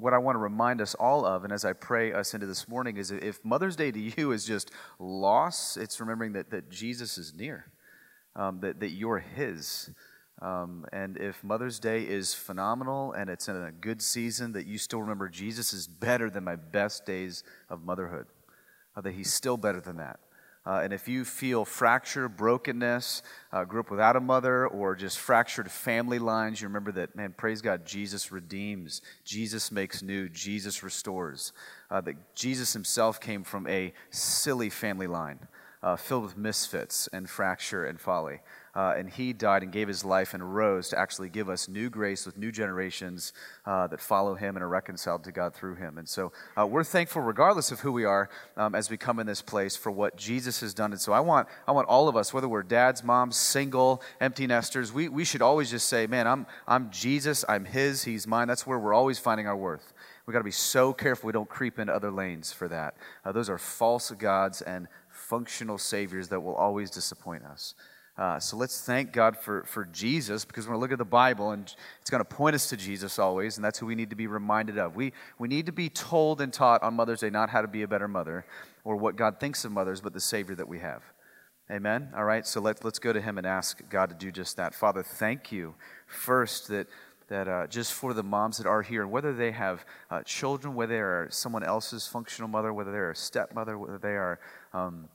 what I want to remind us all of, and as I pray us into this morning, is if Mother's Day to you is just loss, it's remembering that, that Jesus is near, um, that, that you're His. Um, and if Mother's Day is phenomenal and it's in a good season, that you still remember Jesus is better than my best days of motherhood, uh, that He's still better than that. Uh, and if you feel fracture, brokenness, uh, grew up without a mother, or just fractured family lines, you remember that, man, praise God, Jesus redeems, Jesus makes new, Jesus restores. Uh, that Jesus himself came from a silly family line uh, filled with misfits and fracture and folly. Uh, and he died and gave his life and rose to actually give us new grace with new generations uh, that follow him and are reconciled to God through him. And so uh, we're thankful, regardless of who we are, um, as we come in this place for what Jesus has done. And so I want, I want all of us, whether we're dads, moms, single, empty nesters, we, we should always just say, man, I'm, I'm Jesus, I'm his, he's mine. That's where we're always finding our worth. We've got to be so careful we don't creep into other lanes for that. Uh, those are false gods and functional saviors that will always disappoint us. Uh, so let's thank God for, for Jesus because we're going to look at the Bible and it's going to point us to Jesus always, and that's who we need to be reminded of. We, we need to be told and taught on Mother's Day not how to be a better mother or what God thinks of mothers, but the Savior that we have. Amen? All right, so let, let's go to Him and ask God to do just that. Father, thank you first that that uh, just for the moms that are here, whether they have uh, children, whether they are someone else's functional mother, whether they're a stepmother, whether they are um,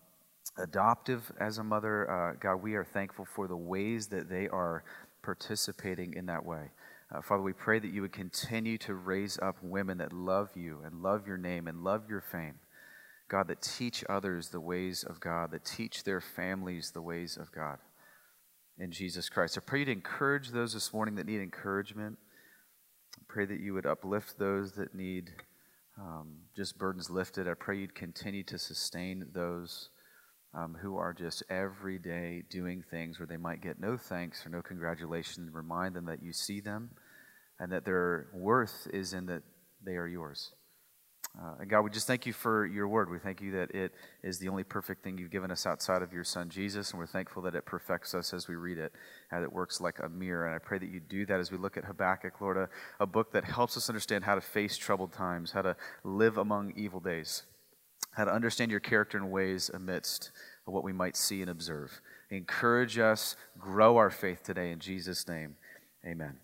adoptive as a mother, uh, God, we are thankful for the ways that they are participating in that way. Uh, Father, we pray that you would continue to raise up women that love you and love your name and love your fame. God, that teach others the ways of God, that teach their families the ways of God in Jesus Christ. I pray you to encourage those this morning that need encouragement. I pray that you would uplift those that need um, just burdens lifted. I pray you'd continue to sustain those um, who are just every day doing things where they might get no thanks or no congratulations. Remind them that you see them and that their worth is in that they are yours. Uh, and God, we just thank you for your word. We thank you that it is the only perfect thing you've given us outside of your son, Jesus, and we're thankful that it perfects us as we read it, and it works like a mirror. And I pray that you do that as we look at Habakkuk, Lord, a, a book that helps us understand how to face troubled times, how to live among evil days how to understand your character and ways amidst what we might see and observe. Encourage us, grow our faith today in Jesus' name. Amen.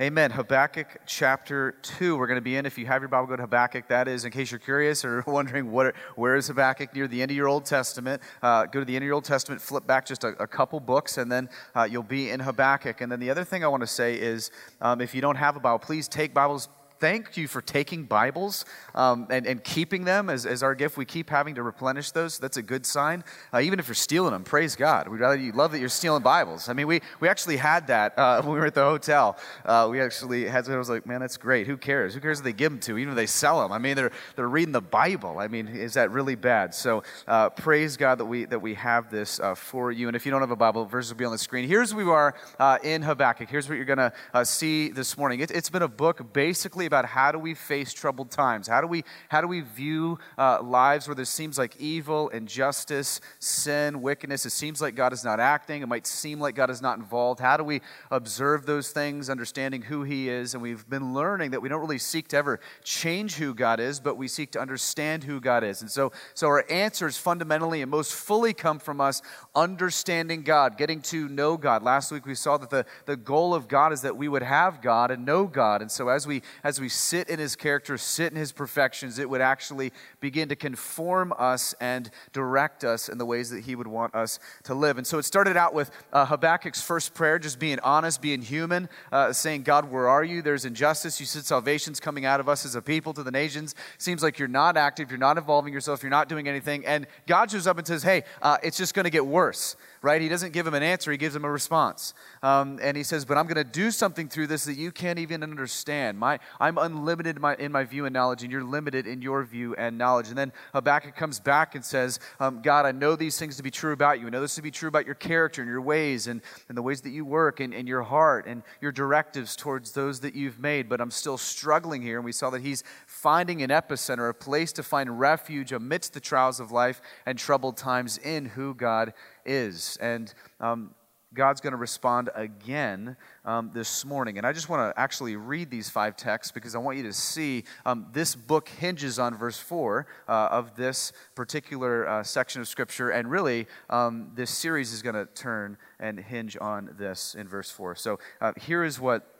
Amen. Habakkuk chapter 2. We're going to be in. If you have your Bible, go to Habakkuk. That is, in case you're curious or wondering what, where is Habakkuk near the end of your Old Testament, uh, go to the end of your Old Testament, flip back just a, a couple books, and then uh, you'll be in Habakkuk. And then the other thing I want to say is um, if you don't have a Bible, please take Bibles thank you for taking Bibles um, and, and keeping them as, as our gift. We keep having to replenish those. So that's a good sign. Uh, even if you're stealing them, praise God. We'd rather you love that you're stealing Bibles. I mean, we, we actually had that uh, when we were at the hotel. Uh, we actually had, I was like, man, that's great. Who cares? Who cares if they give them to, even if they sell them? I mean, they're, they're reading the Bible. I mean, is that really bad? So uh, praise God that we, that we have this uh, for you. And if you don't have a Bible, verses will be on the screen. Here's where we are uh, in Habakkuk. Here's what you're going to see this morning. It, it's been a book basically about how do we face troubled times? How do we, how do we view uh, lives where there seems like evil, injustice, sin, wickedness? It seems like God is not acting. It might seem like God is not involved. How do we observe those things, understanding who He is? And we've been learning that we don't really seek to ever change who God is, but we seek to understand who God is. And so, so our answers fundamentally and most fully come from us understanding God, getting to know God. Last week we saw that the, the goal of God is that we would have God and know God. And so as we as we sit in his character, sit in his perfections, it would actually begin to conform us and direct us in the ways that he would want us to live. And so it started out with uh, Habakkuk's first prayer, just being honest, being human, uh, saying, God, where are you? There's injustice. You said salvation's coming out of us as a people to the nations. Seems like you're not active, you're not involving yourself, you're not doing anything. And God shows up and says, hey, uh, it's just going to get worse right? He doesn't give him an answer, he gives him a response. Um, and he says, But I'm going to do something through this that you can't even understand. My, I'm unlimited in my, in my view and knowledge, and you're limited in your view and knowledge. And then Habakkuk comes back and says, um, God, I know these things to be true about you. I know this to be true about your character and your ways and, and the ways that you work and, and your heart and your directives towards those that you've made. But I'm still struggling here. And we saw that he's finding an epicenter, a place to find refuge amidst the trials of life and troubled times in who God is. And um, God's going to respond again um, this morning. And I just want to actually read these five texts because I want you to see um, this book hinges on verse 4 uh, of this particular uh, section of Scripture. And really, um, this series is going to turn and hinge on this in verse 4. So uh, here is what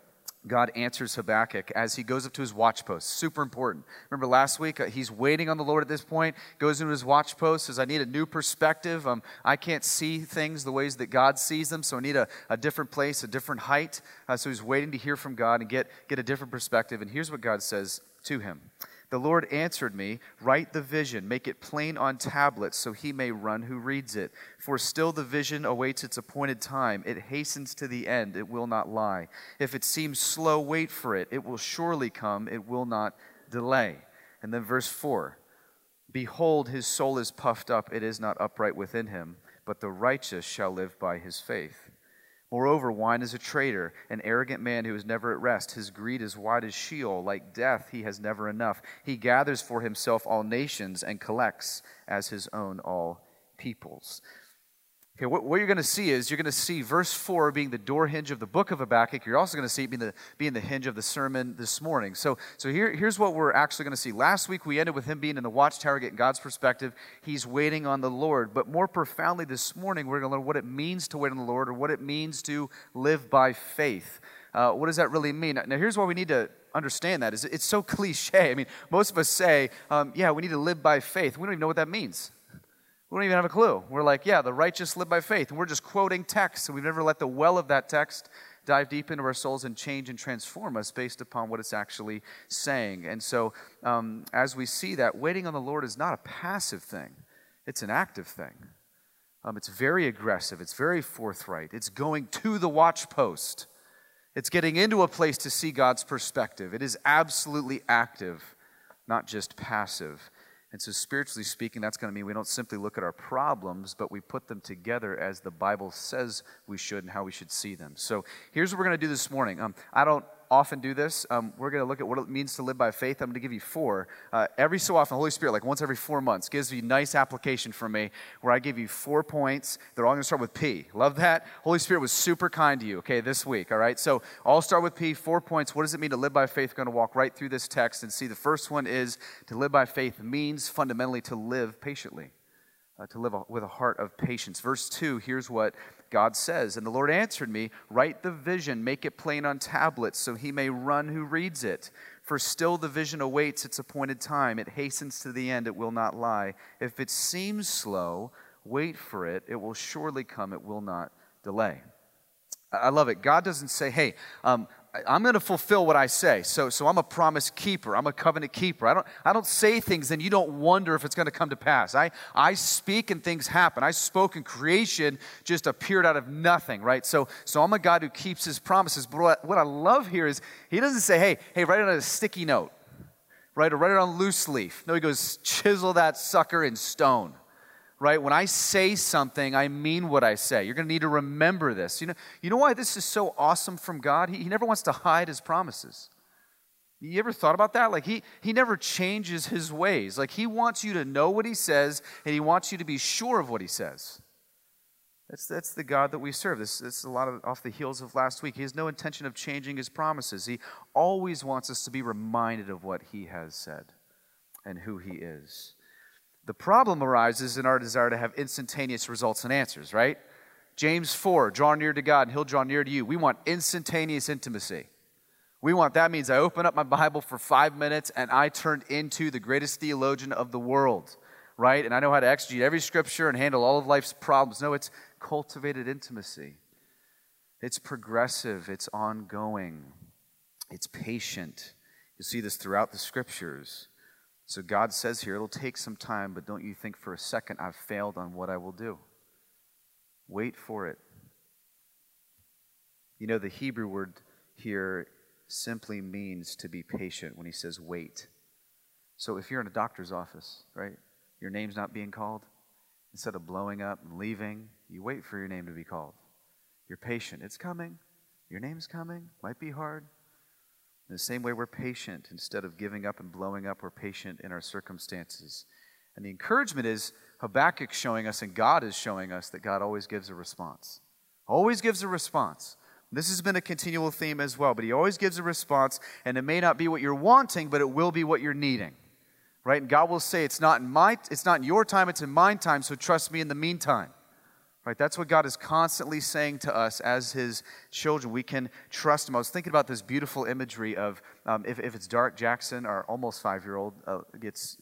God answers Habakkuk as he goes up to his watch post. Super important. Remember last week, uh, he's waiting on the Lord at this point, goes into his watch post, says, I need a new perspective. Um, I can't see things the ways that God sees them, so I need a, a different place, a different height. Uh, so he's waiting to hear from God and get, get a different perspective. And here's what God says to him the Lord answered me, Write the vision, make it plain on tablets, so he may run who reads it. For still the vision awaits its appointed time. It hastens to the end, it will not lie. If it seems slow, wait for it. It will surely come, it will not delay. And then verse 4 Behold, his soul is puffed up, it is not upright within him, but the righteous shall live by his faith. Moreover, wine is a traitor, an arrogant man who is never at rest. His greed is wide as Sheol. Like death, he has never enough. He gathers for himself all nations and collects as his own all peoples. Okay, what, what you're going to see is you're going to see verse 4 being the door hinge of the book of Habakkuk. You're also going to see it being the, being the hinge of the sermon this morning. So, so here, here's what we're actually going to see. Last week we ended with him being in the watchtower, getting God's perspective. He's waiting on the Lord. But more profoundly this morning, we're going to learn what it means to wait on the Lord or what it means to live by faith. Uh, what does that really mean? Now, here's why we need to understand that is it's so cliche. I mean, most of us say, um, yeah, we need to live by faith. We don't even know what that means. We don't even have a clue. We're like, yeah, the righteous live by faith. And we're just quoting text, and we've never let the well of that text dive deep into our souls and change and transform us based upon what it's actually saying. And so, um, as we see that, waiting on the Lord is not a passive thing, it's an active thing. Um, it's very aggressive, it's very forthright, it's going to the watch post, it's getting into a place to see God's perspective. It is absolutely active, not just passive. And so, spiritually speaking, that's going to mean we don't simply look at our problems, but we put them together as the Bible says we should and how we should see them. So, here's what we're going to do this morning. Um, I don't often do this. Um, we're going to look at what it means to live by faith. I'm going to give you four. Uh, every so often, the Holy Spirit, like once every four months, gives you nice application from me where I give you four points. They're all going to start with P. Love that? Holy Spirit was super kind to you, okay, this week, all right? So I'll start with P, four points. What does it mean to live by faith? We're going to walk right through this text and see the first one is to live by faith means fundamentally to live patiently. Uh, to live a, with a heart of patience. Verse 2, here's what God says, And the Lord answered me, Write the vision, make it plain on tablets, so he may run who reads it. For still the vision awaits its appointed time. It hastens to the end, it will not lie. If it seems slow, wait for it. It will surely come, it will not delay. I love it. God doesn't say, hey, um, I'm going to fulfill what I say. So, so I'm a promise keeper. I'm a covenant keeper. I don't, I don't say things and you don't wonder if it's going to come to pass. I, I speak and things happen. I spoke and creation just appeared out of nothing, right? So, so I'm a God who keeps his promises. But what, what I love here is he doesn't say, hey, hey, write it on a sticky note, right? Or write it on loose leaf. No, he goes, chisel that sucker in stone right? When I say something, I mean what I say. You're going to need to remember this. You know, you know why this is so awesome from God? He, he never wants to hide his promises. You ever thought about that? Like, he, he never changes his ways. Like, he wants you to know what he says, and he wants you to be sure of what he says. That's, that's the God that we serve. This, this is a lot of off the heels of last week. He has no intention of changing his promises. He always wants us to be reminded of what he has said and who he is. The problem arises in our desire to have instantaneous results and answers, right? James 4, draw near to God and he'll draw near to you. We want instantaneous intimacy. We want that means I open up my Bible for five minutes and I turn into the greatest theologian of the world, right? And I know how to exegete every scripture and handle all of life's problems. No, it's cultivated intimacy. It's progressive, it's ongoing, it's patient. You see this throughout the scriptures. So God says here, it'll take some time, but don't you think for a second I've failed on what I will do. Wait for it. You know, the Hebrew word here simply means to be patient when he says wait. So if you're in a doctor's office, right, your name's not being called, instead of blowing up and leaving, you wait for your name to be called. You're patient. It's coming. Your name's coming. Might be hard. In the same way, we're patient. Instead of giving up and blowing up, we're patient in our circumstances. And the encouragement is Habakkuk showing us, and God is showing us that God always gives a response. Always gives a response. This has been a continual theme as well, but he always gives a response, and it may not be what you're wanting, but it will be what you're needing. Right? And God will say, It's not in my it's not in your time, it's in my time, so trust me in the meantime. Right? That's what God is constantly saying to us as His children. We can trust Him. I was thinking about this beautiful imagery of um, if, if it's dark, Jackson, our almost five year old, uh, gets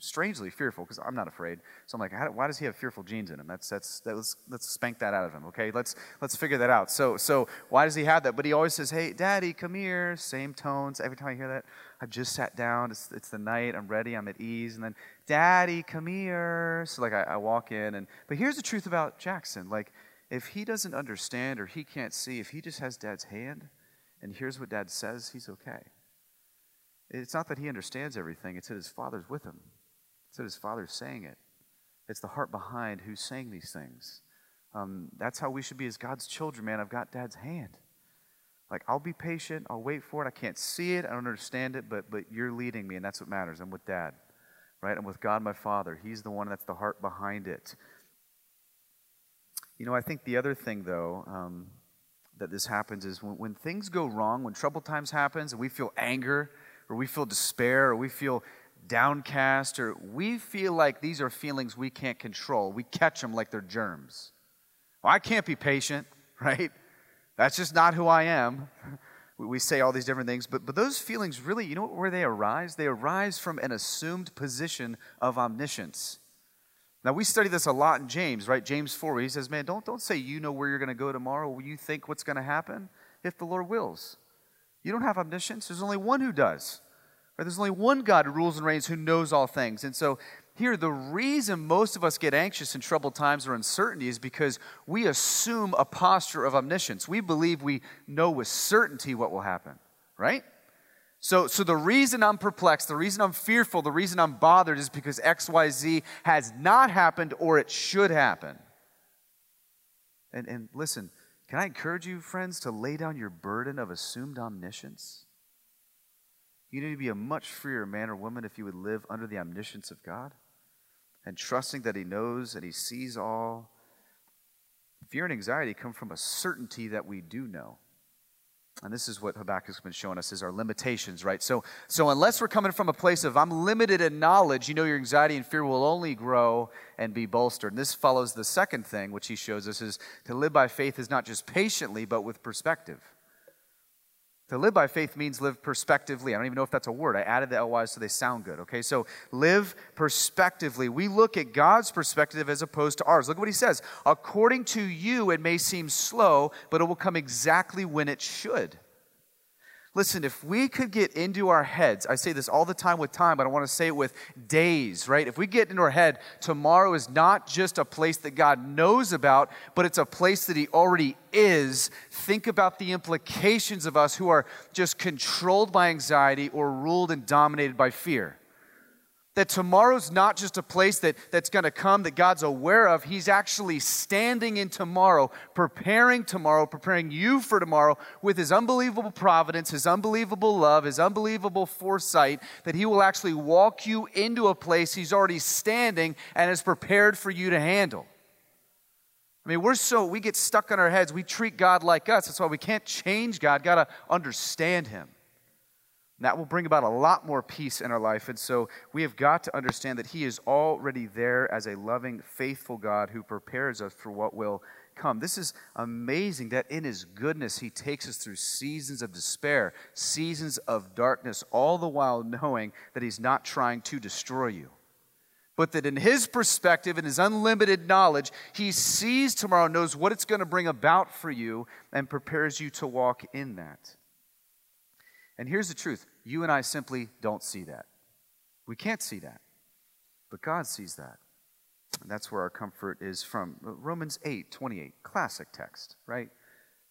strangely fearful because I'm not afraid. So I'm like, why does he have fearful genes in him? That's, that's, that, let's, let's spank that out of him, okay? Let's, let's figure that out. So, so why does he have that? But he always says, hey, daddy, come here. Same tones. Every time I hear that, I've just sat down. It's, it's the night. I'm ready. I'm at ease. And then, daddy, come here. So like I, I walk in. and But here's the truth about Jackson. Like, if he doesn't understand or he can't see, if he just has dad's hand and hears what dad says, he's okay. It's not that he understands everything, it's that his father's with him. So his father's saying it. It's the heart behind who's saying these things. Um, that's how we should be as God's children, man. I've got dad's hand. Like, I'll be patient. I'll wait for it. I can't see it. I don't understand it, but, but you're leading me, and that's what matters. I'm with dad, right? I'm with God, my father. He's the one that's the heart behind it. You know, I think the other thing, though, um, that this happens is when, when things go wrong, when trouble times happens, and we feel anger, or we feel despair, or we feel downcast, or we feel like these are feelings we can't control. We catch them like they're germs. Well, I can't be patient, right? That's just not who I am. We say all these different things, but, but those feelings really, you know where they arise? They arise from an assumed position of omniscience. Now, we study this a lot in James, right? James 4, he says, Man, don't, don't say you know where you're going to go tomorrow. You think what's going to happen if the Lord wills? You don't have omniscience. There's only one who does. Right? There's only one God who rules and reigns who knows all things. And so here, the reason most of us get anxious in troubled times or uncertainty is because we assume a posture of omniscience. We believe we know with certainty what will happen, right? So, so the reason I'm perplexed, the reason I'm fearful, the reason I'm bothered is because XYZ has not happened or it should happen. And, and listen, can I encourage you, friends, to lay down your burden of assumed omniscience? You need to be a much freer man or woman if you would live under the omniscience of God and trusting that He knows and He sees all. Fear and anxiety come from a certainty that we do know. And this is what Habakkuk's been showing us is our limitations, right? So, so unless we're coming from a place of I'm limited in knowledge, you know your anxiety and fear will only grow and be bolstered. And this follows the second thing, which he shows us is to live by faith is not just patiently, but with perspective. To live by faith means live prospectively. I don't even know if that's a word. I added the LYs so they sound good. Okay, so live prospectively. We look at God's perspective as opposed to ours. Look at what he says. According to you, it may seem slow, but it will come exactly when it should. Listen, if we could get into our heads, I say this all the time with time, but I want to say it with days, right? If we get into our head, tomorrow is not just a place that God knows about, but it's a place that He already is. Think about the implications of us who are just controlled by anxiety or ruled and dominated by fear. That tomorrow's not just a place that, that's going to come that God's aware of. He's actually standing in tomorrow, preparing tomorrow, preparing you for tomorrow with His unbelievable providence, His unbelievable love, His unbelievable foresight, that He will actually walk you into a place He's already standing and is prepared for you to handle. I mean, we're so, we get stuck on our heads. We treat God like us. That's why we can't change God. Got to understand Him. And that will bring about a lot more peace in our life. And so we have got to understand that He is already there as a loving, faithful God who prepares us for what will come. This is amazing that in His goodness, He takes us through seasons of despair, seasons of darkness, all the while knowing that He's not trying to destroy you. But that in His perspective, in His unlimited knowledge, He sees tomorrow, knows what it's going to bring about for you, and prepares you to walk in that. And here's the truth you and I simply don't see that. We can't see that. But God sees that. And that's where our comfort is from. Romans 8 28, classic text, right?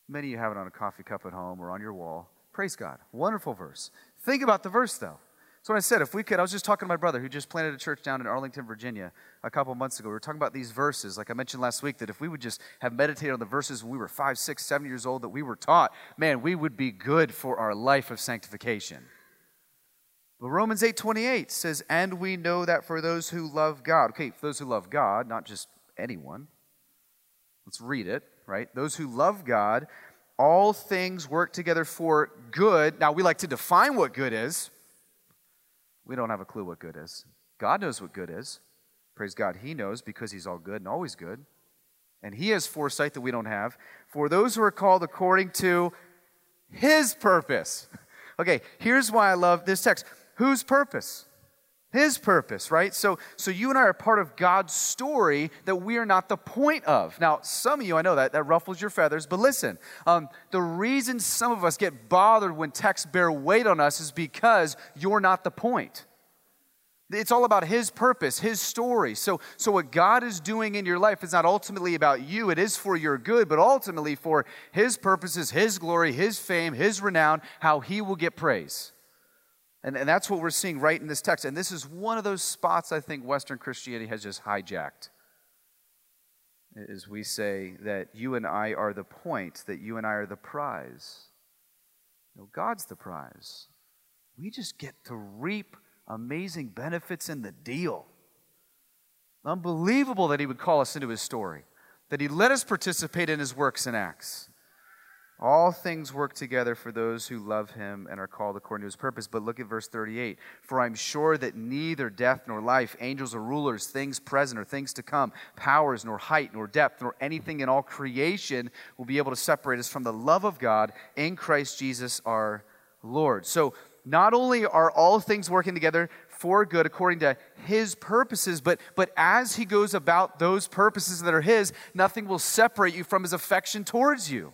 Many of you have it on a coffee cup at home or on your wall. Praise God. Wonderful verse. Think about the verse, though. So I said, if we could, I was just talking to my brother who just planted a church down in Arlington, Virginia, a couple months ago. We were talking about these verses, like I mentioned last week, that if we would just have meditated on the verses when we were five, six, seven years old that we were taught, man, we would be good for our life of sanctification. But Romans 8:28 says, "And we know that for those who love God." Okay, for those who love God, not just anyone. Let's read it. right? Those who love God, all things work together for good. Now, we like to define what good is. We don't have a clue what good is. God knows what good is. Praise God, He knows because He's all good and always good. And He has foresight that we don't have. For those who are called according to His purpose. Okay, here's why I love this text. Whose purpose? His purpose, right? So, so you and I are part of God's story that we are not the point of. Now, some of you, I know that, that ruffles your feathers, but listen, um, the reason some of us get bothered when texts bear weight on us is because you're not the point. It's all about His purpose, His story. So, so, what God is doing in your life is not ultimately about you. It is for your good, but ultimately for His purposes, His glory, His fame, His renown, how He will get praise. And, and that's what we're seeing right in this text. And this is one of those spots I think Western Christianity has just hijacked. Is we say that you and I are the point, that you and I are the prize. No, God's the prize. We just get to reap amazing benefits in the deal. Unbelievable that he would call us into his story, that he let us participate in his works and acts. All things work together for those who love him and are called according to his purpose. But look at verse 38. For I'm sure that neither death nor life, angels or rulers, things present or things to come, powers nor height nor depth, nor anything in all creation will be able to separate us from the love of God in Christ Jesus our Lord. So not only are all things working together for good according to his purposes, but, but as he goes about those purposes that are his, nothing will separate you from his affection towards you.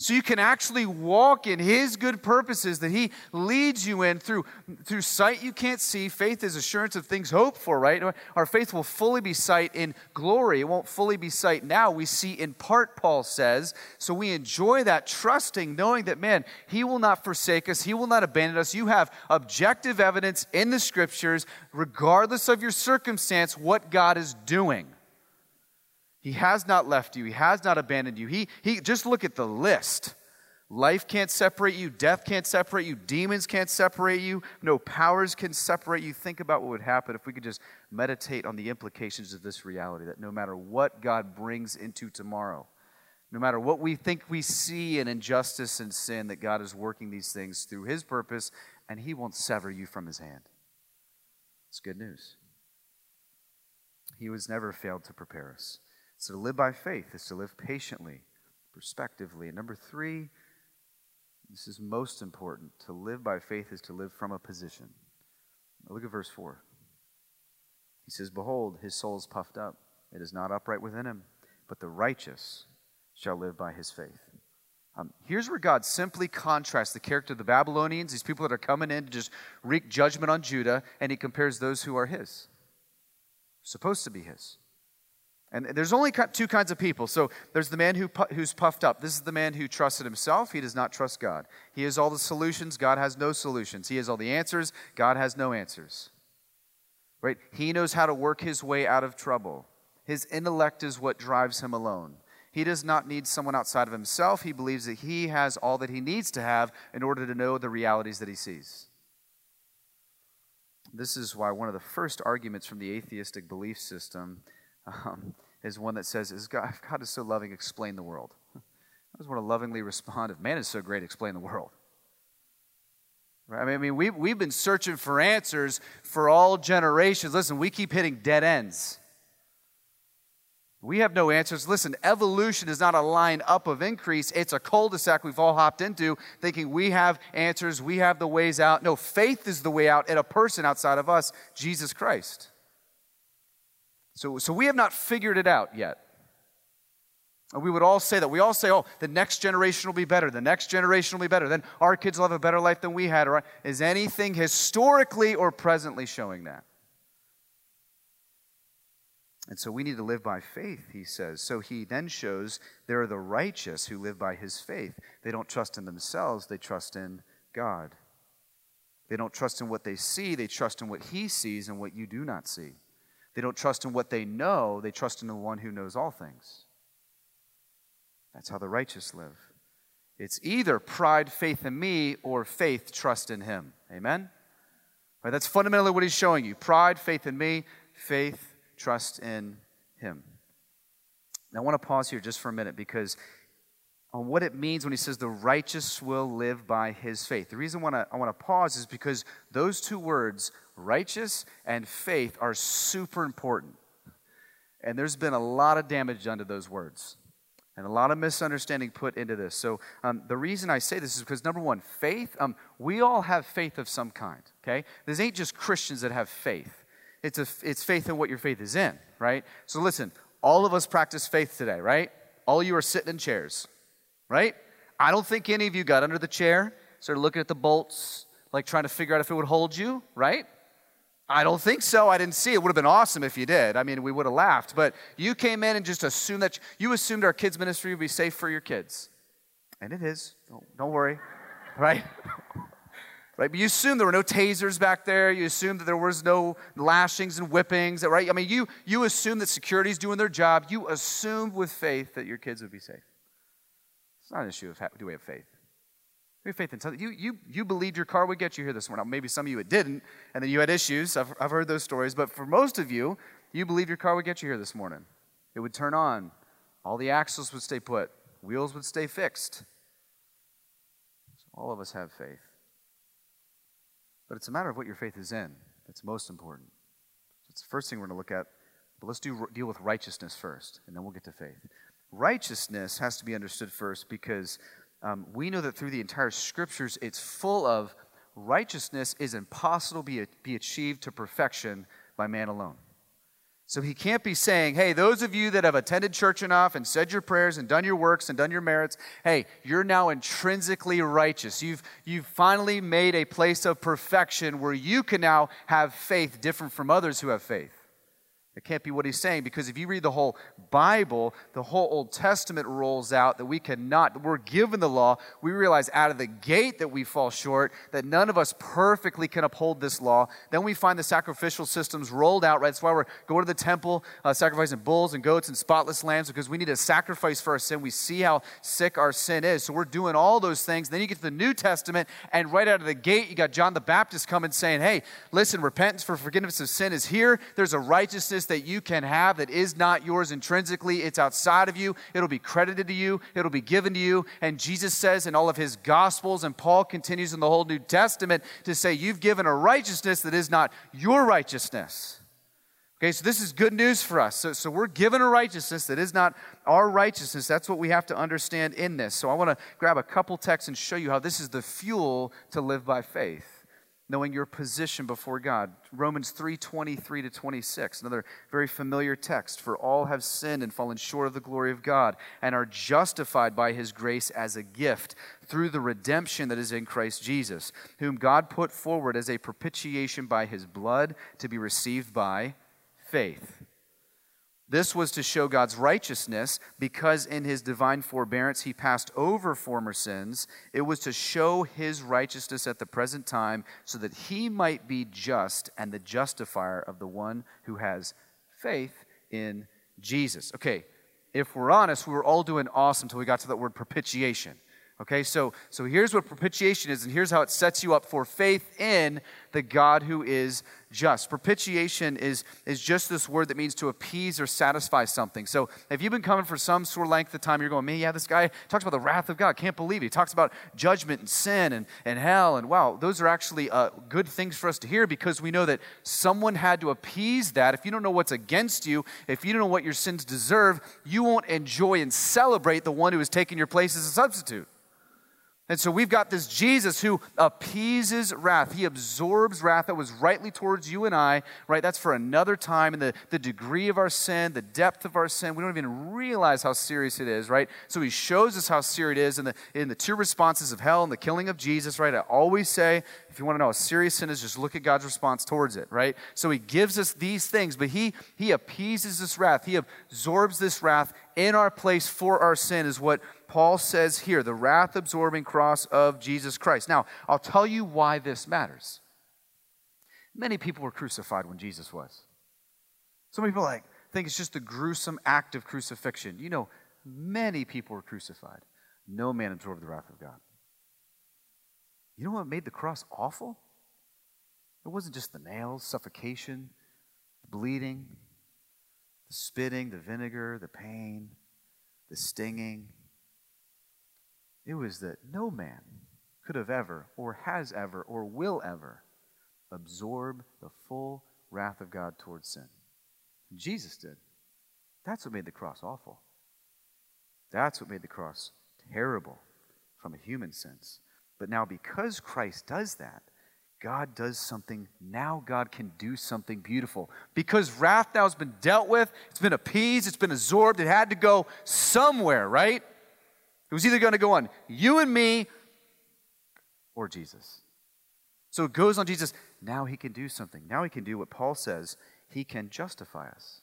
So you can actually walk in his good purposes that he leads you in through, through sight you can't see. Faith is assurance of things hoped for, right? Our faith will fully be sight in glory. It won't fully be sight now. We see in part, Paul says. So we enjoy that, trusting, knowing that, man, he will not forsake us, he will not abandon us. You have objective evidence in the scriptures, regardless of your circumstance, what God is doing. He has not left you. He has not abandoned you. He, he just look at the list. Life can't separate you. Death can't separate you. Demons can't separate you. No powers can separate you. Think about what would happen if we could just meditate on the implications of this reality that no matter what God brings into tomorrow, no matter what we think we see in injustice and sin, that God is working these things through His purpose and He won't sever you from His hand. It's good news. He has never failed to prepare us. So to live by faith is to live patiently, prospectively. And number three, this is most important. To live by faith is to live from a position. look at verse 4. He says, Behold, his soul is puffed up. It is not upright within him, but the righteous shall live by his faith. Um, here's where God simply contrasts the character of the Babylonians, these people that are coming in to just wreak judgment on Judah, and he compares those who are his, supposed to be his. And there's only two kinds of people. So there's the man who, who's puffed up. This is the man who trusted himself. He does not trust God. He has all the solutions. God has no solutions. He has all the answers. God has no answers. Right? He knows how to work his way out of trouble. His intellect is what drives him alone. He does not need someone outside of himself. He believes that he has all that he needs to have in order to know the realities that he sees. This is why one of the first arguments from the atheistic belief system um, is one that says, is God, God is so loving, explain the world. I just want to lovingly respond, if man is so great, explain the world. Right? I mean, we've, we've been searching for answers for all generations. Listen, we keep hitting dead ends. We have no answers. Listen, evolution is not a line up of increase. It's a cul de sac we've all hopped into thinking we have answers, we have the ways out. No, faith is the way out in a person outside of us, Jesus Christ. So, so we have not figured it out yet. And we would all say that. We all say, oh, the next generation will be better. The next generation will be better. Then our kids will have a better life than we had. Is anything historically or presently showing that? And so we need to live by faith, he says. So he then shows there are the righteous who live by his faith. They don't trust in themselves, they trust in God. They don't trust in what they see, they trust in what he sees and what you do not see. They don't trust in what they know, they trust in the one who knows all things. That's how the righteous live. It's either pride, faith in me, or faith, trust in him. Amen? Right, that's fundamentally what he's showing you pride, faith in me, faith, trust in him. Now, I want to pause here just for a minute because on what it means when he says the righteous will live by his faith. The reason I want to, I want to pause is because those two words, righteous and faith, are super important. And there's been a lot of damage done to those words and a lot of misunderstanding put into this. So, um, the reason I say this is because number one, faith, um, we all have faith of some kind, okay? This ain't just Christians that have faith, it's, a, it's faith in what your faith is in, right? So, listen, all of us practice faith today, right? All you are sitting in chairs, right? I don't think any of you got under the chair, started looking at the bolts, like trying to figure out if it would hold you, right? I don't think so. I didn't see it. Would have been awesome if you did. I mean, we would have laughed. But you came in and just assumed that you assumed our kids' ministry would be safe for your kids. And it is. Don't, don't worry. Right? right? But you assumed there were no tasers back there. You assumed that there was no lashings and whippings, right? I mean, you, you assumed that security's doing their job. You assumed with faith that your kids would be safe. It's not an issue of do we have faith. Have faith in something. You, you, you believed your car would get you here this morning. Maybe some of you it didn't, and then you had issues. I've, I've heard those stories. But for most of you, you believe your car would get you here this morning. It would turn on. All the axles would stay put. Wheels would stay fixed. So all of us have faith. But it's a matter of what your faith is in that's most important. It's the first thing we're going to look at. But let's do, deal with righteousness first, and then we'll get to faith. Righteousness has to be understood first because um, we know that through the entire scriptures, it's full of righteousness is impossible to be, be achieved to perfection by man alone. So he can't be saying, hey, those of you that have attended church enough and said your prayers and done your works and done your merits, hey, you're now intrinsically righteous. You've, you've finally made a place of perfection where you can now have faith different from others who have faith. It can't be what he's saying because if you read the whole Bible, the whole Old Testament rolls out that we cannot, we're given the law. We realize out of the gate that we fall short, that none of us perfectly can uphold this law. Then we find the sacrificial systems rolled out, right? That's why we're going to the temple, uh, sacrificing bulls and goats and spotless lambs because we need a sacrifice for our sin. We see how sick our sin is. So we're doing all those things. Then you get to the New Testament, and right out of the gate, you got John the Baptist coming saying, hey, listen, repentance for forgiveness of sin is here. There's a righteousness that you can have that is not yours intrinsically. It's outside of you. It'll be credited to you, it'll be given to you. And Jesus says in all of his gospels, and Paul continues in the whole New Testament to say, You've given a righteousness that is not your righteousness. Okay, so this is good news for us. So, so we're given a righteousness that is not our righteousness. That's what we have to understand in this. So I want to grab a couple texts and show you how this is the fuel to live by faith knowing your position before God. Romans 3:23 to 26, another very familiar text. For all have sinned and fallen short of the glory of God and are justified by his grace as a gift through the redemption that is in Christ Jesus, whom God put forward as a propitiation by his blood to be received by faith. This was to show God's righteousness because in his divine forbearance he passed over former sins. It was to show his righteousness at the present time so that he might be just and the justifier of the one who has faith in Jesus. Okay, if we're honest, we were all doing awesome until we got to that word propitiation. Okay, so, so here's what propitiation is, and here's how it sets you up for faith in the God who is just. Propitiation is, is just this word that means to appease or satisfy something. So if you've been coming for some sort of length of time, you're going, man, yeah, this guy talks about the wrath of God. Can't believe it. He talks about judgment and sin and, and hell. And wow, those are actually uh, good things for us to hear because we know that someone had to appease that. If you don't know what's against you, if you don't know what your sins deserve, you won't enjoy and celebrate the one who has taken your place as a substitute. And so we've got this Jesus who appeases wrath. He absorbs wrath that was rightly towards you and I, right? That's for another time. And the, the degree of our sin, the depth of our sin, we don't even realize how serious it is, right? So he shows us how serious it is in the, in the two responses of hell and the killing of Jesus, right? I always say, if you want to know how serious sin is, just look at God's response towards it, right? So he gives us these things, but he, he appeases this wrath. He absorbs this wrath in our place for our sin, is what Paul says here the wrath absorbing cross of Jesus Christ. Now, I'll tell you why this matters. Many people were crucified when Jesus was. Some people like think it's just a gruesome act of crucifixion. You know, many people were crucified. No man absorbed the wrath of God. You know what made the cross awful? It wasn't just the nails, suffocation, the bleeding. the spitting, the vinegar, the pain, the stinging. It was that no man could have ever, or has ever, or will ever absorb the full wrath of God towards sin. Jesus did. That's what made the cross awful. That's what made the cross terrible from a human sense. But now, because Christ does that, God does something. Now, God can do something beautiful. Because wrath now has been dealt with, it's been appeased, it's been absorbed, it had to go somewhere, right? It was either going to go on you and me or Jesus. So it goes on Jesus. Now he can do something. Now he can do what Paul says he can justify us.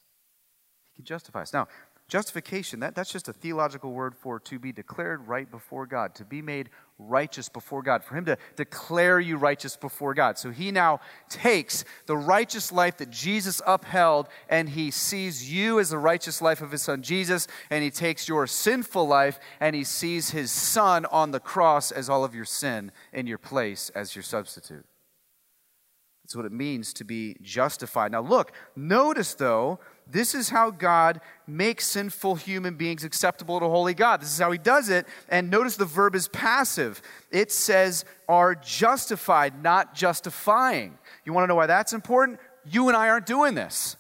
He can justify us. Now, Justification, that, that's just a theological word for to be declared right before God, to be made righteous before God, for Him to declare you righteous before God. So He now takes the righteous life that Jesus upheld and He sees you as the righteous life of His Son Jesus, and He takes your sinful life and He sees His Son on the cross as all of your sin in your place as your substitute. That's what it means to be justified. Now, look, notice though this is how God makes sinful human beings acceptable to holy God. This is how he does it. And notice the verb is passive. It says are justified, not justifying. You want to know why that's important? You and I aren't doing this.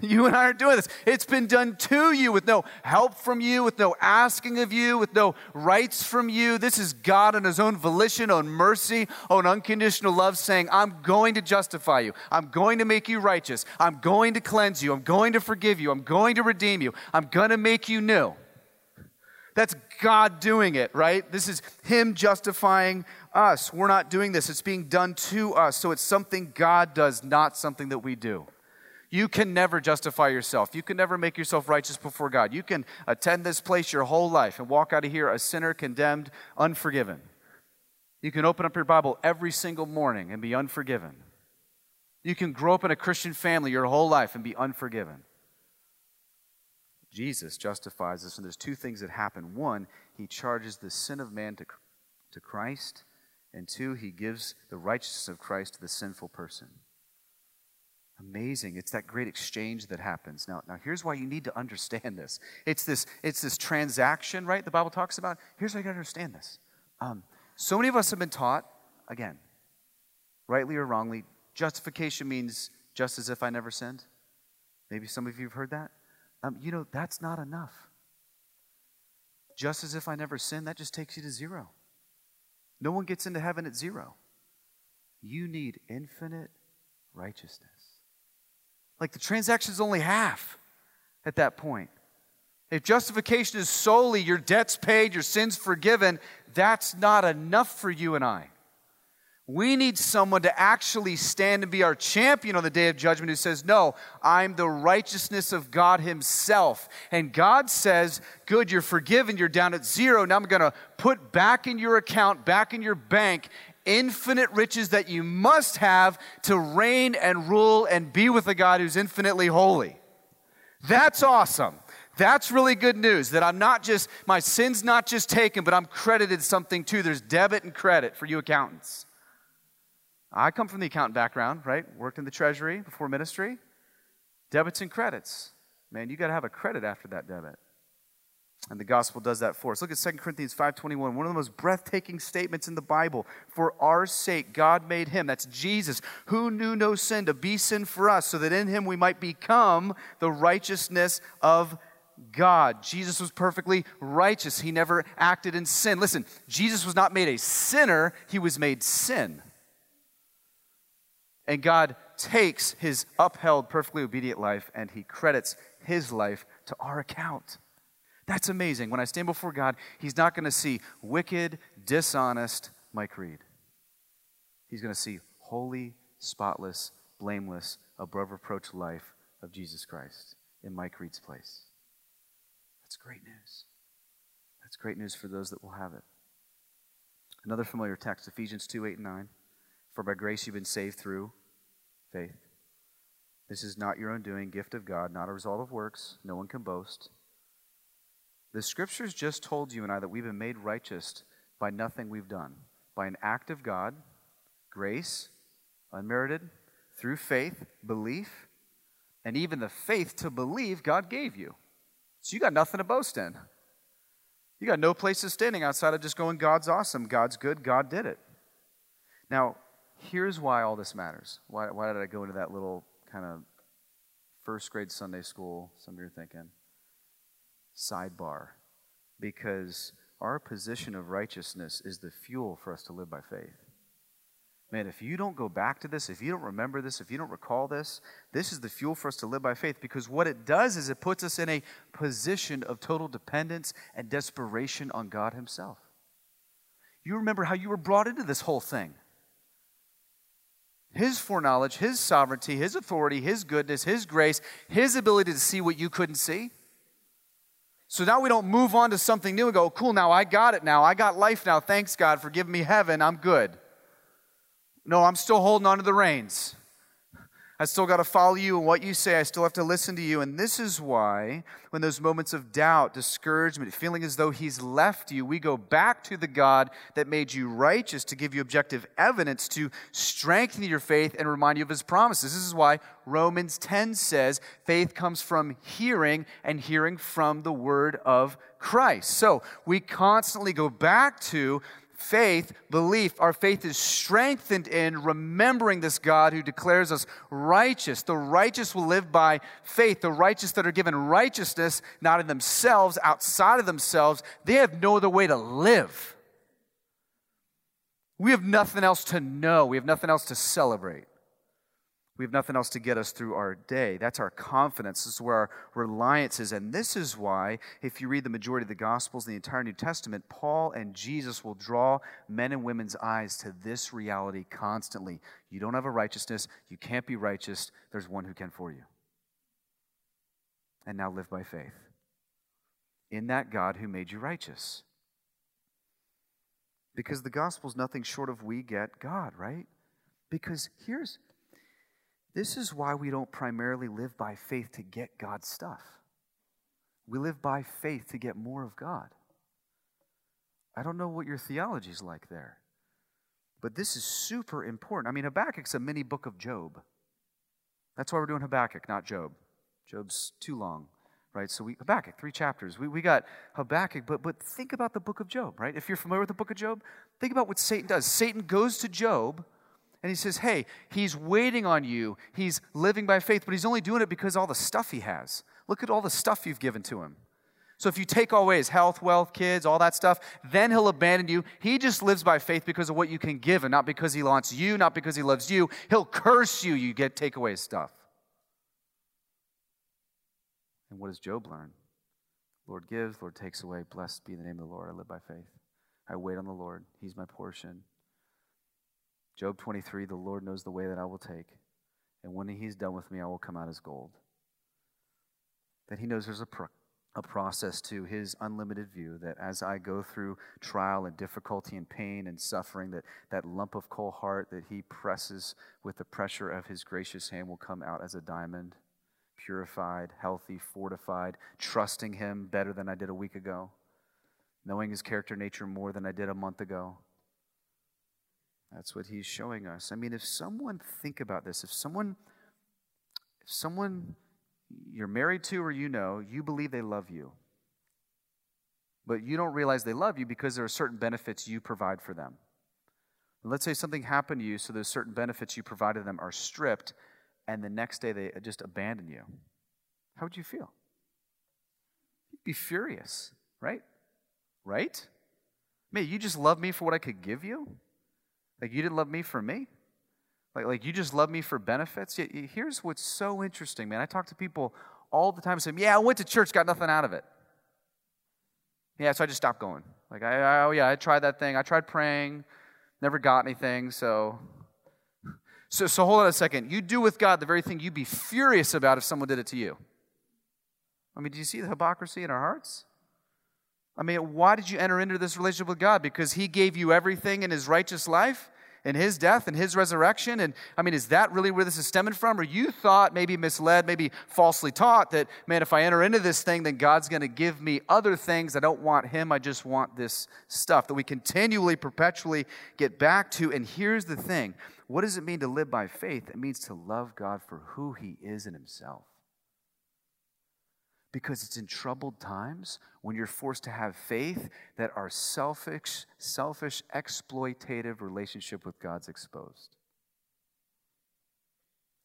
You and I are doing this. It's been done to you with no help from you, with no asking of you, with no rights from you. This is God on His own volition, on mercy, on unconditional love, saying, I'm going to justify you. I'm going to make you righteous. I'm going to cleanse you. I'm going to forgive you. I'm going to redeem you. I'm going to make you new. That's God doing it, right? This is Him justifying us. We're not doing this, it's being done to us. So it's something God does, not something that we do. You can never justify yourself. You can never make yourself righteous before God. You can attend this place your whole life and walk out of here a sinner, condemned, unforgiven. You can open up your Bible every single morning and be unforgiven. You can grow up in a Christian family your whole life and be unforgiven. Jesus justifies us, and there's two things that happen. One, he charges the sin of man to, to Christ, and two, he gives the righteousness of Christ to the sinful person. Amazing. It's that great exchange that happens. Now, now here's why you need to understand this. It's this, it's this transaction, right? The Bible talks about. Here's how you understand this. Um, so many of us have been taught, again, rightly or wrongly, justification means just as if I never sinned. Maybe some of you have heard that. Um, you know, that's not enough. Just as if I never sinned, that just takes you to zero. No one gets into heaven at zero. You need infinite righteousness. Like the transaction is only half at that point. If justification is solely your debts paid, your sins forgiven, that's not enough for you and I. We need someone to actually stand and be our champion on the day of judgment who says, No, I'm the righteousness of God Himself. And God says, Good, you're forgiven, you're down at zero. Now I'm going to put back in your account, back in your bank, infinite riches that you must have to reign and rule and be with a God who's infinitely holy. That's awesome. That's really good news that I'm not just, my sin's not just taken, but I'm credited something too. There's debit and credit for you accountants. I come from the accountant background, right? Worked in the treasury before ministry. Debits and credits. Man, you got to have a credit after that debit. And the gospel does that for us. Look at 2 Corinthians 5:21, one of the most breathtaking statements in the Bible. For our sake God made him, that's Jesus, who knew no sin to be sin for us, so that in him we might become the righteousness of God. Jesus was perfectly righteous. He never acted in sin. Listen, Jesus was not made a sinner, he was made sin. And God takes his upheld, perfectly obedient life and he credits his life to our account. That's amazing. When I stand before God, He's not going to see wicked, dishonest Mike Reed. He's going to see holy, spotless, blameless, above reproach life of Jesus Christ in Mike Reed's place. That's great news. That's great news for those that will have it. Another familiar text, Ephesians 2 8 and 9. For by grace you've been saved through faith. This is not your own doing, gift of God, not a result of works. No one can boast. The scriptures just told you and I that we've been made righteous by nothing we've done, by an act of God, grace, unmerited, through faith, belief. and even the faith to believe God gave you. So you got nothing to boast in. You got no place to standing outside of just going, God's awesome, God's good, God did it. Now, here's why all this matters. Why, why did I go into that little kind of first grade Sunday school? Some of you are thinking. Sidebar. Because our position of righteousness is the fuel for us to live by faith. Man, if you don't go back to this, if you don't remember this, if you don't recall this, this is the fuel for us to live by faith because what it does is it puts us in a position of total dependence and desperation on God Himself. You remember how you were brought into this whole thing. His foreknowledge, His sovereignty, His authority, His goodness, His grace, His ability to see what you couldn't see. So now we don't move on to something new and go, cool, now I got it now. I got life now. Thanks, God, for giving me heaven. I'm good. No, I'm still holding on to the reins. I still got to follow you and what you say. I still have to listen to you. And this is why, when those moments of doubt, discouragement, feeling as though He's left you, we go back to the God that made you righteous to give you objective evidence to strengthen your faith and remind you of His promises. This is why Romans 10 says faith comes from hearing and hearing from the Word of Christ. So we constantly go back to faith, belief, our faith is strengthened in remembering this God who declares us righteous. The righteous will live by faith. The righteous that are given righteousness, not in themselves, outside of themselves, they have no other way to live. We have nothing else to know, we have nothing else to celebrate. We have nothing else to get us through our day. That's our confidence. This is where our reliance is. And this is why, if you read the majority of the Gospels, and the entire New Testament, Paul and Jesus will draw men and women's eyes to this reality constantly. You don't have a righteousness. You can't be righteous. There's one who can for you. And now live by faith in that God who made you righteous. Because the gospel is nothing short of we get God, right? Because here's this is why we don't primarily live by faith to get God's stuff. We live by faith to get more of God. I don't know what your theology is like there, but this is super important. I mean, Habakkuk's a mini book of Job. That's why we're doing Habakkuk, not Job. Job's too long, right? So we Habakkuk, three chapters. We, we got Habakkuk, but but think about the book of Job, right? If you're familiar with the book of Job, think about what Satan does. Satan goes to Job and he says, Hey, he's waiting on you. He's living by faith, but he's only doing it because all the stuff he has. Look at all the stuff you've given to him. So if you take away his health, wealth, kids, all that stuff, then he'll abandon you. He just lives by faith because of what you can give and not because he wants you, not because he loves you. He'll curse you, you get take away his stuff. And what does Job learn? Lord gives, Lord takes away. Blessed be the name of the Lord. I live by faith. I wait on the Lord. He's my portion. Job 23 The Lord knows the way that I will take, and when He's done with me, I will come out as gold. That He knows there's a, pro- a process to His unlimited view, that as I go through trial and difficulty and pain and suffering, that that lump of coal heart that He presses with the pressure of His gracious hand will come out as a diamond, purified, healthy, fortified, trusting Him better than I did a week ago, knowing His character nature more than I did a month ago that's what he's showing us. I mean, if someone think about this, if someone if someone you're married to or you know, you believe they love you. But you don't realize they love you because there are certain benefits you provide for them. let's say something happened to you, so those certain benefits you provided them are stripped, and the next day they just abandon you. How would you feel? You'd be furious, right? Right? Man, you just love me for what I could give you? Like, you didn't love me for me? Like, like you just love me for benefits? Here's what's so interesting, man. I talk to people all the time saying, Yeah, I went to church, got nothing out of it. Yeah, so I just stopped going. Like, I, oh, yeah, I tried that thing. I tried praying, never got anything, so. So, so hold on a second. You do with God the very thing you'd be furious about if someone did it to you. I mean, do you see the hypocrisy in our hearts? I mean, why did you enter into this relationship with God? Because He gave you everything in His righteous life? And his death and his resurrection? And I mean, is that really where this is stemming from? Or you thought, maybe misled, maybe falsely taught, that, man, if I enter into this thing, then God's going to give me other things. I don't want him, I just want this stuff that we continually, perpetually get back to. And here's the thing what does it mean to live by faith? It means to love God for who he is in himself. Because it's in troubled times when you're forced to have faith that our selfish, selfish, exploitative relationship with God's exposed.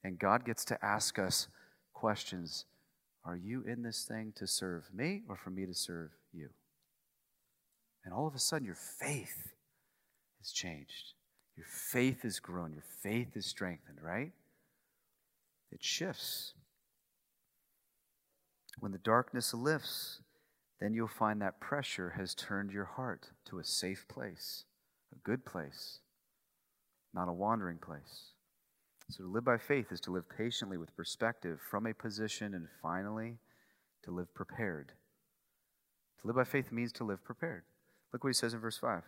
And God gets to ask us questions Are you in this thing to serve me or for me to serve you? And all of a sudden, your faith has changed. Your faith has grown. Your faith is strengthened, right? It shifts. When the darkness lifts, then you'll find that pressure has turned your heart to a safe place, a good place, not a wandering place. So to live by faith is to live patiently with perspective from a position and finally to live prepared. To live by faith means to live prepared. Look what he says in verse 5.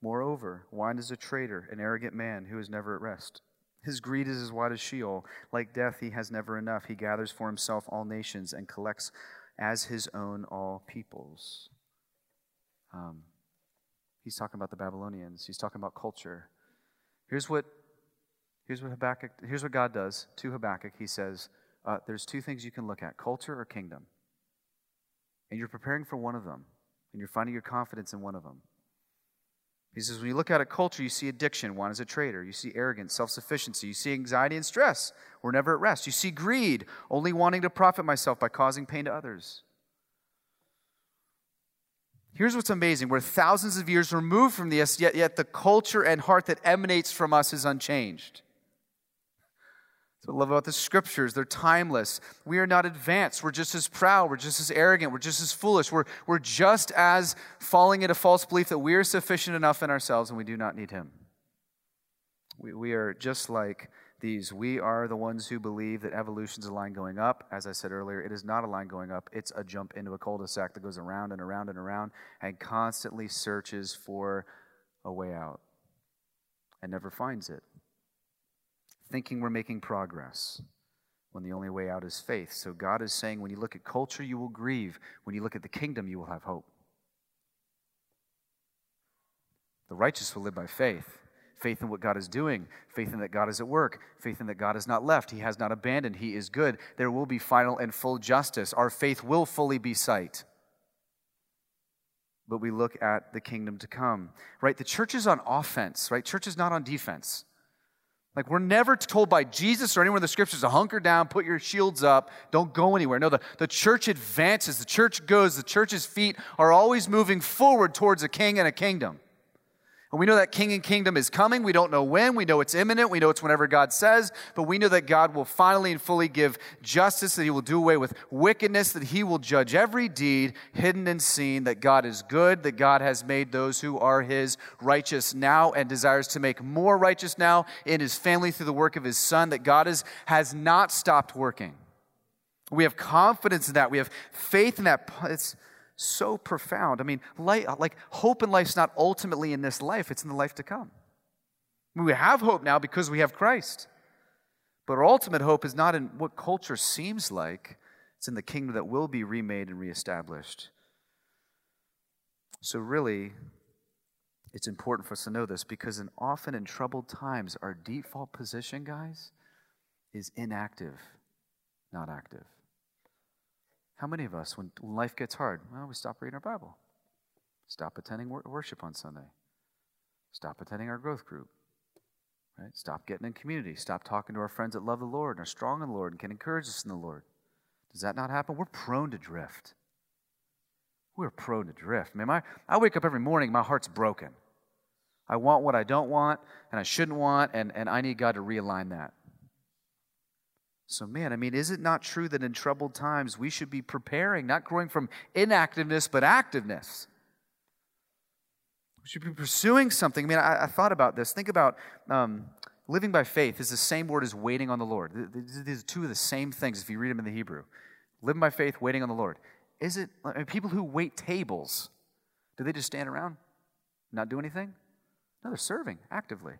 Moreover, wine is a traitor, an arrogant man who is never at rest. His greed is as wide as Sheol. Like death, he has never enough. He gathers for himself all nations and collects as his own all peoples. Um, he's talking about the Babylonians. He's talking about culture. Here's what, here's what Habakkuk, here's what God does to Habakkuk. He says, uh, there's two things you can look at culture or kingdom. And you're preparing for one of them, and you're finding your confidence in one of them. He says, when you look at a culture, you see addiction, one is a traitor. You see arrogance, self sufficiency. You see anxiety and stress. We're never at rest. You see greed, only wanting to profit myself by causing pain to others. Here's what's amazing we're thousands of years removed from this, yet, yet the culture and heart that emanates from us is unchanged. So I love about the scriptures. They're timeless. We are not advanced. We're just as proud. We're just as arrogant. We're just as foolish. We're, we're just as falling into false belief that we are sufficient enough in ourselves and we do not need Him. We, we are just like these. We are the ones who believe that evolution is a line going up. As I said earlier, it is not a line going up, it's a jump into a cul de sac that goes around and around and around and constantly searches for a way out and never finds it thinking we're making progress when the only way out is faith. So God is saying when you look at culture, you will grieve. When you look at the kingdom, you will have hope. The righteous will live by faith faith in what God is doing, faith in that God is at work, faith in that God has not left, He has not abandoned, He is good. There will be final and full justice. Our faith will fully be sight. But we look at the kingdom to come, right? The church is on offense, right? Church is not on defense. Like, we're never told by Jesus or anywhere in the scriptures to hunker down, put your shields up, don't go anywhere. No, the, the church advances, the church goes, the church's feet are always moving forward towards a king and a kingdom. And we know that king and kingdom is coming. We don't know when. We know it's imminent. We know it's whenever God says. But we know that God will finally and fully give justice, that He will do away with wickedness, that He will judge every deed, hidden and seen, that God is good, that God has made those who are His righteous now and desires to make more righteous now in His family through the work of His Son, that God is, has not stopped working. We have confidence in that. We have faith in that. It's, so profound. I mean, light, uh, like hope in life's not ultimately in this life, it's in the life to come. We have hope now because we have Christ. But our ultimate hope is not in what culture seems like, it's in the kingdom that will be remade and reestablished. So, really, it's important for us to know this because in often in troubled times, our default position, guys, is inactive, not active. How many of us, when life gets hard, well, we stop reading our Bible, stop attending worship on Sunday, stop attending our growth group, right? Stop getting in community, stop talking to our friends that love the Lord and are strong in the Lord and can encourage us in the Lord. Does that not happen? We're prone to drift. We're prone to drift. I mean, my, I wake up every morning, my heart's broken. I want what I don't want and I shouldn't want, and, and I need God to realign that. So, man, I mean, is it not true that in troubled times we should be preparing, not growing from inactiveness, but activeness? We should be pursuing something. I mean, I, I thought about this. Think about um, living by faith is the same word as waiting on the Lord. These are two of the same things if you read them in the Hebrew. Living by faith, waiting on the Lord. Is it I mean, people who wait tables? Do they just stand around, not do anything? No, they're serving actively.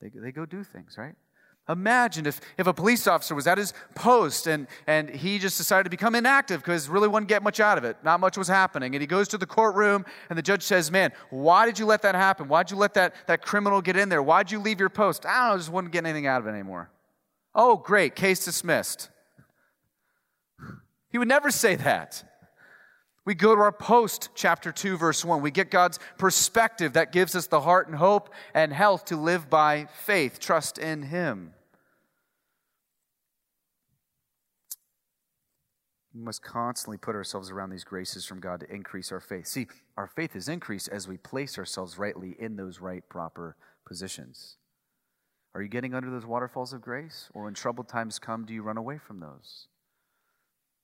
They, they go do things, right? Imagine if, if a police officer was at his post and, and he just decided to become inactive because really wouldn't get much out of it. Not much was happening. And he goes to the courtroom and the judge says, Man, why did you let that happen? Why'd you let that, that criminal get in there? Why'd you leave your post? I don't know, just wouldn't get anything out of it anymore. Oh, great, case dismissed. He would never say that. We go to our post chapter 2, verse 1. We get God's perspective that gives us the heart and hope and health to live by faith, trust in Him. We must constantly put ourselves around these graces from God to increase our faith. See, our faith is increased as we place ourselves rightly in those right, proper positions. Are you getting under those waterfalls of grace? Or when troubled times come, do you run away from those?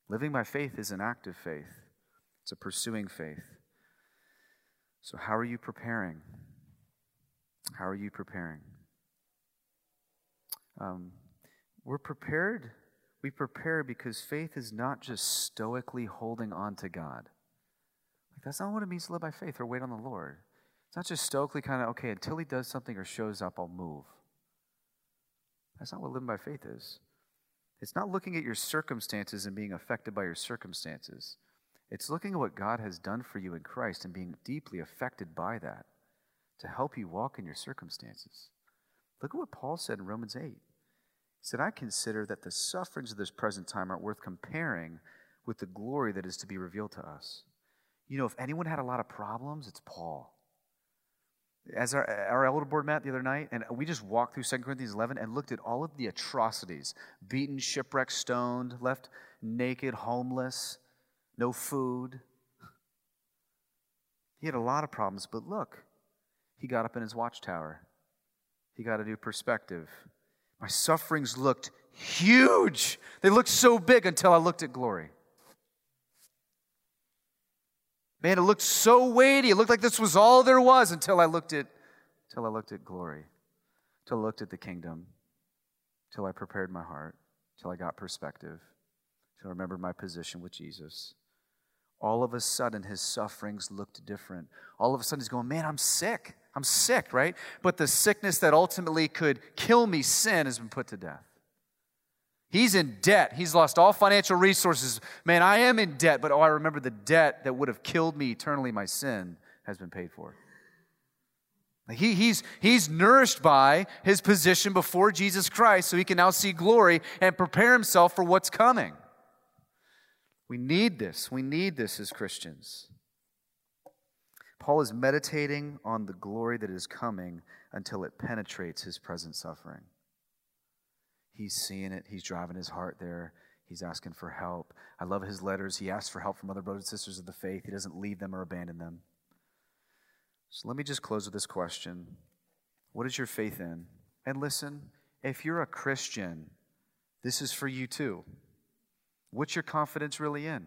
Living by faith is an active faith, a pursuing faith. So, how are you preparing? How are you preparing? Um, we're prepared we prepare because faith is not just stoically holding on to God. Like that's not what it means to live by faith or wait on the Lord. It's not just stoically kind of, okay, until he does something or shows up, I'll move. That's not what living by faith is. It's not looking at your circumstances and being affected by your circumstances. It's looking at what God has done for you in Christ and being deeply affected by that to help you walk in your circumstances. Look at what Paul said in Romans 8. He said, I consider that the sufferings of this present time aren't worth comparing with the glory that is to be revealed to us. You know, if anyone had a lot of problems, it's Paul. As our, our elder board met the other night, and we just walked through 2 Corinthians 11 and looked at all of the atrocities beaten, shipwrecked, stoned, left naked, homeless, no food. He had a lot of problems, but look, he got up in his watchtower. He got a new perspective. My sufferings looked huge. They looked so big until I looked at glory. Man, it looked so weighty. It looked like this was all there was until I looked at until I looked at glory. Until I looked at the kingdom. Until I prepared my heart. Until I got perspective. Until I remembered my position with Jesus. All of a sudden, his sufferings looked different. All of a sudden, he's going, Man, I'm sick. I'm sick, right? But the sickness that ultimately could kill me, sin, has been put to death. He's in debt. He's lost all financial resources. Man, I am in debt, but oh, I remember the debt that would have killed me eternally, my sin, has been paid for. He, he's, he's nourished by his position before Jesus Christ so he can now see glory and prepare himself for what's coming. We need this. We need this as Christians. Paul is meditating on the glory that is coming until it penetrates his present suffering. He's seeing it, he's driving his heart there. He's asking for help. I love his letters. He asks for help from other brothers and sisters of the faith. He doesn't leave them or abandon them. So let me just close with this question What is your faith in? And listen, if you're a Christian, this is for you too. What's your confidence really in?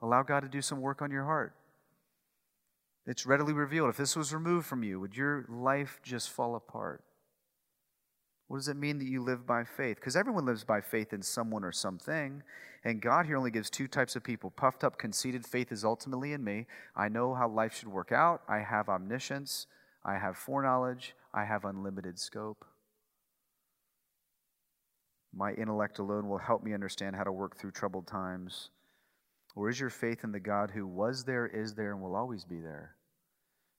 Allow God to do some work on your heart. It's readily revealed. If this was removed from you, would your life just fall apart? What does it mean that you live by faith? Because everyone lives by faith in someone or something. And God here only gives two types of people puffed up, conceited faith is ultimately in me. I know how life should work out. I have omniscience. I have foreknowledge. I have unlimited scope. My intellect alone will help me understand how to work through troubled times. Or is your faith in the God who was there, is there, and will always be there?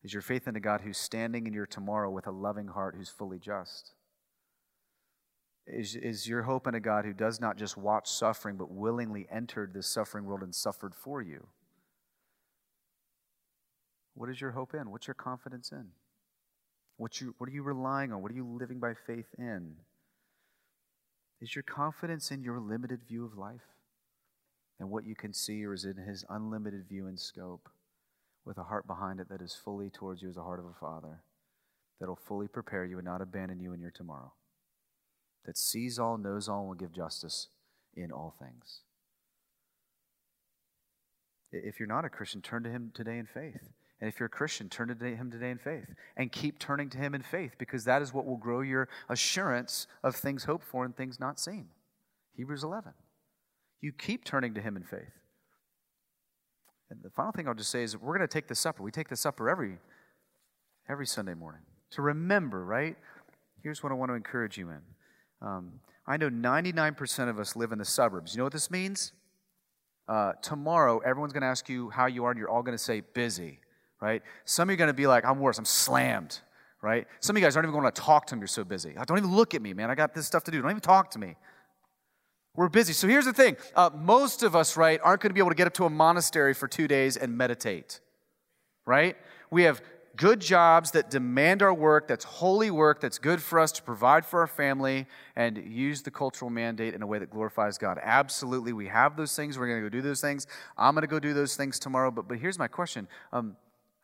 Is your faith in a God who's standing in your tomorrow with a loving heart who's fully just? Is, is your hope in a God who does not just watch suffering, but willingly entered this suffering world and suffered for you? What is your hope in? What's your confidence in? What, you, what are you relying on? What are you living by faith in? Is your confidence in your limited view of life and what you can see, or is it in his unlimited view and scope? with a heart behind it that is fully towards you as a heart of a father, that'll fully prepare you and not abandon you in your tomorrow, that sees all, knows all, and will give justice in all things. If you're not a Christian, turn to him today in faith. And if you're a Christian, turn to him today in faith. And keep turning to him in faith because that is what will grow your assurance of things hoped for and things not seen. Hebrews 11. You keep turning to him in faith. And the final thing I'll just say is we're going to take the supper. We take the supper every every Sunday morning to remember, right? Here's what I want to encourage you in. Um, I know 99% of us live in the suburbs. You know what this means? Uh, tomorrow, everyone's going to ask you how you are, and you're all going to say busy, right? Some of you are going to be like, I'm worse, I'm slammed, right? Some of you guys aren't even going to talk to me, you're so busy. Don't even look at me, man. I got this stuff to do. Don't even talk to me. We're busy. So here's the thing uh, most of us, right, aren't going to be able to get up to a monastery for two days and meditate, right? We have good jobs that demand our work, that's holy work, that's good for us to provide for our family and use the cultural mandate in a way that glorifies God. Absolutely, we have those things. We're going to go do those things. I'm going to go do those things tomorrow. But, but here's my question um,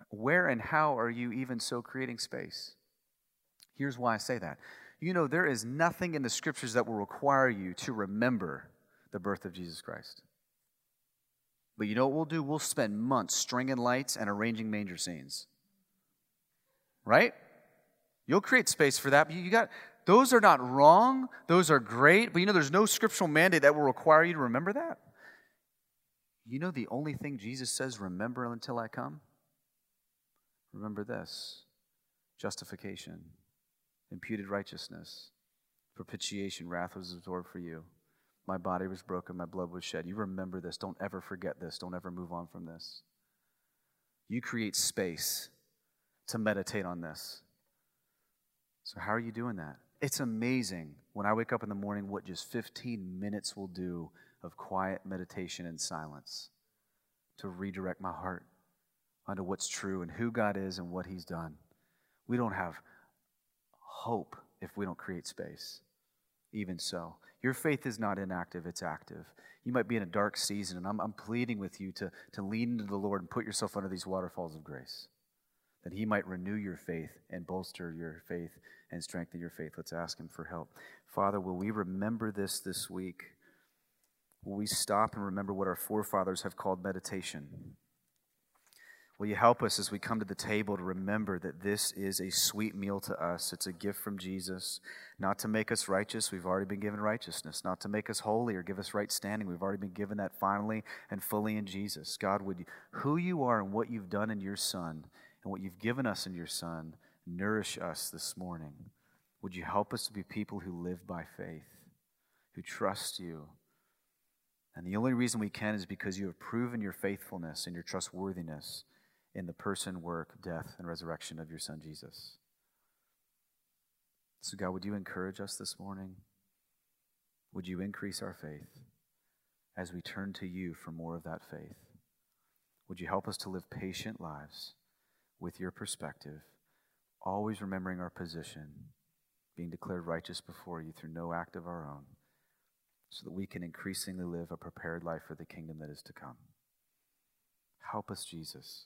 Where and how are you even so creating space? Here's why I say that. You know, there is nothing in the scriptures that will require you to remember the birth of Jesus Christ. But you know what we'll do? We'll spend months stringing lights and arranging manger scenes right? You'll create space for that. But you got those are not wrong. Those are great. But you know, there's no scriptural mandate that will require you to remember that. You know, the only thing Jesus says, remember until I come? Remember this justification, imputed righteousness, propitiation, wrath was absorbed for you. My body was broken, my blood was shed. You remember this. Don't ever forget this. Don't ever move on from this. You create space to meditate on this. So, how are you doing that? It's amazing when I wake up in the morning what just 15 minutes will do of quiet meditation and silence to redirect my heart onto what's true and who God is and what He's done. We don't have hope if we don't create space. Even so, your faith is not inactive, it's active. You might be in a dark season, and I'm, I'm pleading with you to, to lean into the Lord and put yourself under these waterfalls of grace that He might renew your faith and bolster your faith and strengthen your faith. Let's ask Him for help. Father, will we remember this this week? Will we stop and remember what our forefathers have called meditation? Will you help us as we come to the table to remember that this is a sweet meal to us? It's a gift from Jesus, not to make us righteous. We've already been given righteousness. Not to make us holy or give us right standing. We've already been given that finally and fully in Jesus. God, would you, who you are and what you've done in your Son and what you've given us in your Son, nourish us this morning. Would you help us to be people who live by faith, who trust you? And the only reason we can is because you have proven your faithfulness and your trustworthiness in the person, work, death, and resurrection of your Son, Jesus. So, God, would you encourage us this morning? Would you increase our faith as we turn to you for more of that faith? Would you help us to live patient lives? with your perspective, always remembering our position, being declared righteous before you through no act of our own, so that we can increasingly live a prepared life for the kingdom that is to come. Help us, Jesus.